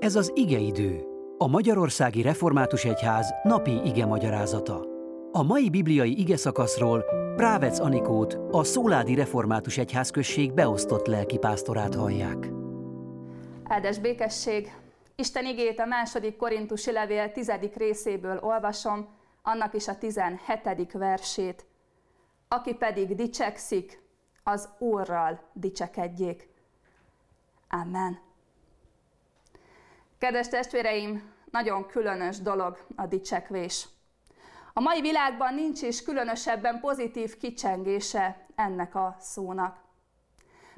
Ez az igeidő, a Magyarországi Református Egyház napi ige magyarázata. A mai bibliai ige szakaszról Právec Anikót, a Szóládi Református Egyház község beosztott lelkipásztorát hallják. Áldás békesség! Isten igét a második korintusi levél tizedik részéből olvasom, annak is a tizenhetedik versét. Aki pedig dicsekszik, az Úrral dicsekedjék. Amen. Kedves testvéreim, nagyon különös dolog a dicsekvés. A mai világban nincs is különösebben pozitív kicsengése ennek a szónak.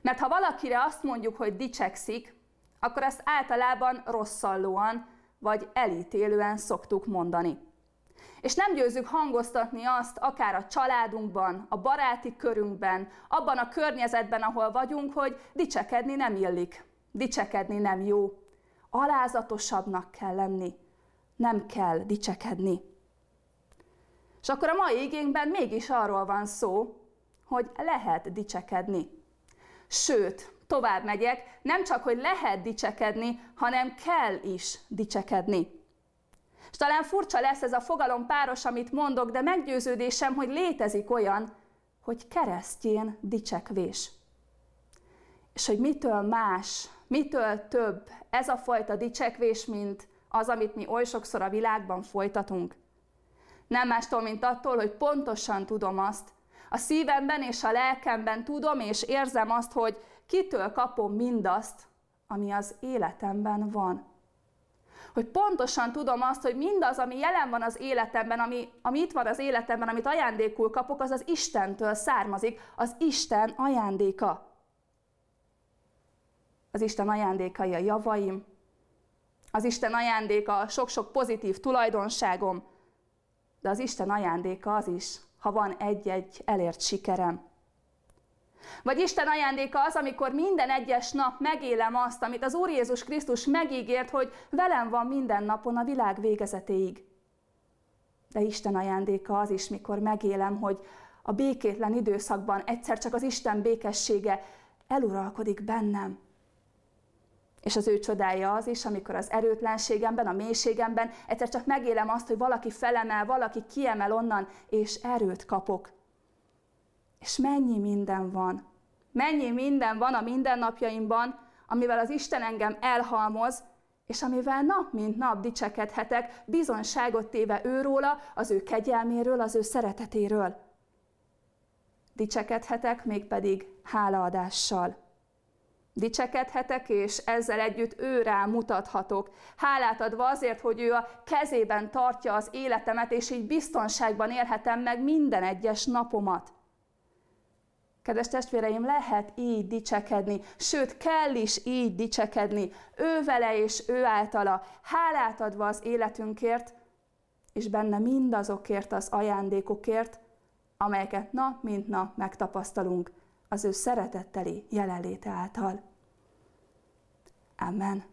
Mert ha valakire azt mondjuk, hogy dicsekszik, akkor ezt általában rosszallóan vagy elítélően szoktuk mondani. És nem győzzük hangoztatni azt, akár a családunkban, a baráti körünkben, abban a környezetben, ahol vagyunk, hogy dicsekedni nem illik, dicsekedni nem jó, alázatosabbnak kell lenni, nem kell dicsekedni. És akkor a mai igényben mégis arról van szó, hogy lehet dicsekedni. Sőt, tovább megyek, nem csak, hogy lehet dicsekedni, hanem kell is dicsekedni. És talán furcsa lesz ez a fogalom páros, amit mondok, de meggyőződésem, hogy létezik olyan, hogy keresztjén dicsekvés. És hogy mitől más, mitől több ez a fajta dicsekvés, mint az, amit mi oly sokszor a világban folytatunk. Nem mástól, mint attól, hogy pontosan tudom azt, a szívemben és a lelkemben tudom és érzem azt, hogy kitől kapom mindazt, ami az életemben van. Hogy pontosan tudom azt, hogy mindaz, ami jelen van az életemben, ami, ami itt van az életemben, amit ajándékul kapok, az az Istentől származik, az Isten ajándéka. Az Isten ajándékai a javaim, az Isten ajándéka a sok-sok pozitív tulajdonságom, de az Isten ajándéka az is, ha van egy-egy elért sikerem. Vagy Isten ajándéka az, amikor minden egyes nap megélem azt, amit az Úr Jézus Krisztus megígért, hogy velem van minden napon a világ végezetéig. De Isten ajándéka az is, mikor megélem, hogy a békétlen időszakban egyszer csak az Isten békessége eluralkodik bennem. És az ő csodája az is, amikor az erőtlenségemben, a mélységemben egyszer csak megélem azt, hogy valaki felemel, valaki kiemel onnan, és erőt kapok. És mennyi minden van. Mennyi minden van a mindennapjaimban, amivel az Isten engem elhalmoz, és amivel nap mint nap dicsekedhetek, bizonyságot téve őróla, az ő kegyelméről, az ő szeretetéről. Dicsekedhetek mégpedig hálaadással. Dicsekedhetek, és ezzel együtt ő rá mutathatok. Hálát adva azért, hogy ő a kezében tartja az életemet, és így biztonságban élhetem meg minden egyes napomat. Kedves testvéreim, lehet így dicsekedni, sőt, kell is így dicsekedni, ő vele és ő általa, hálát adva az életünkért, és benne mindazokért az ajándékokért, amelyeket nap mint nap megtapasztalunk az ő szeretetteli jelenléte által. Amen.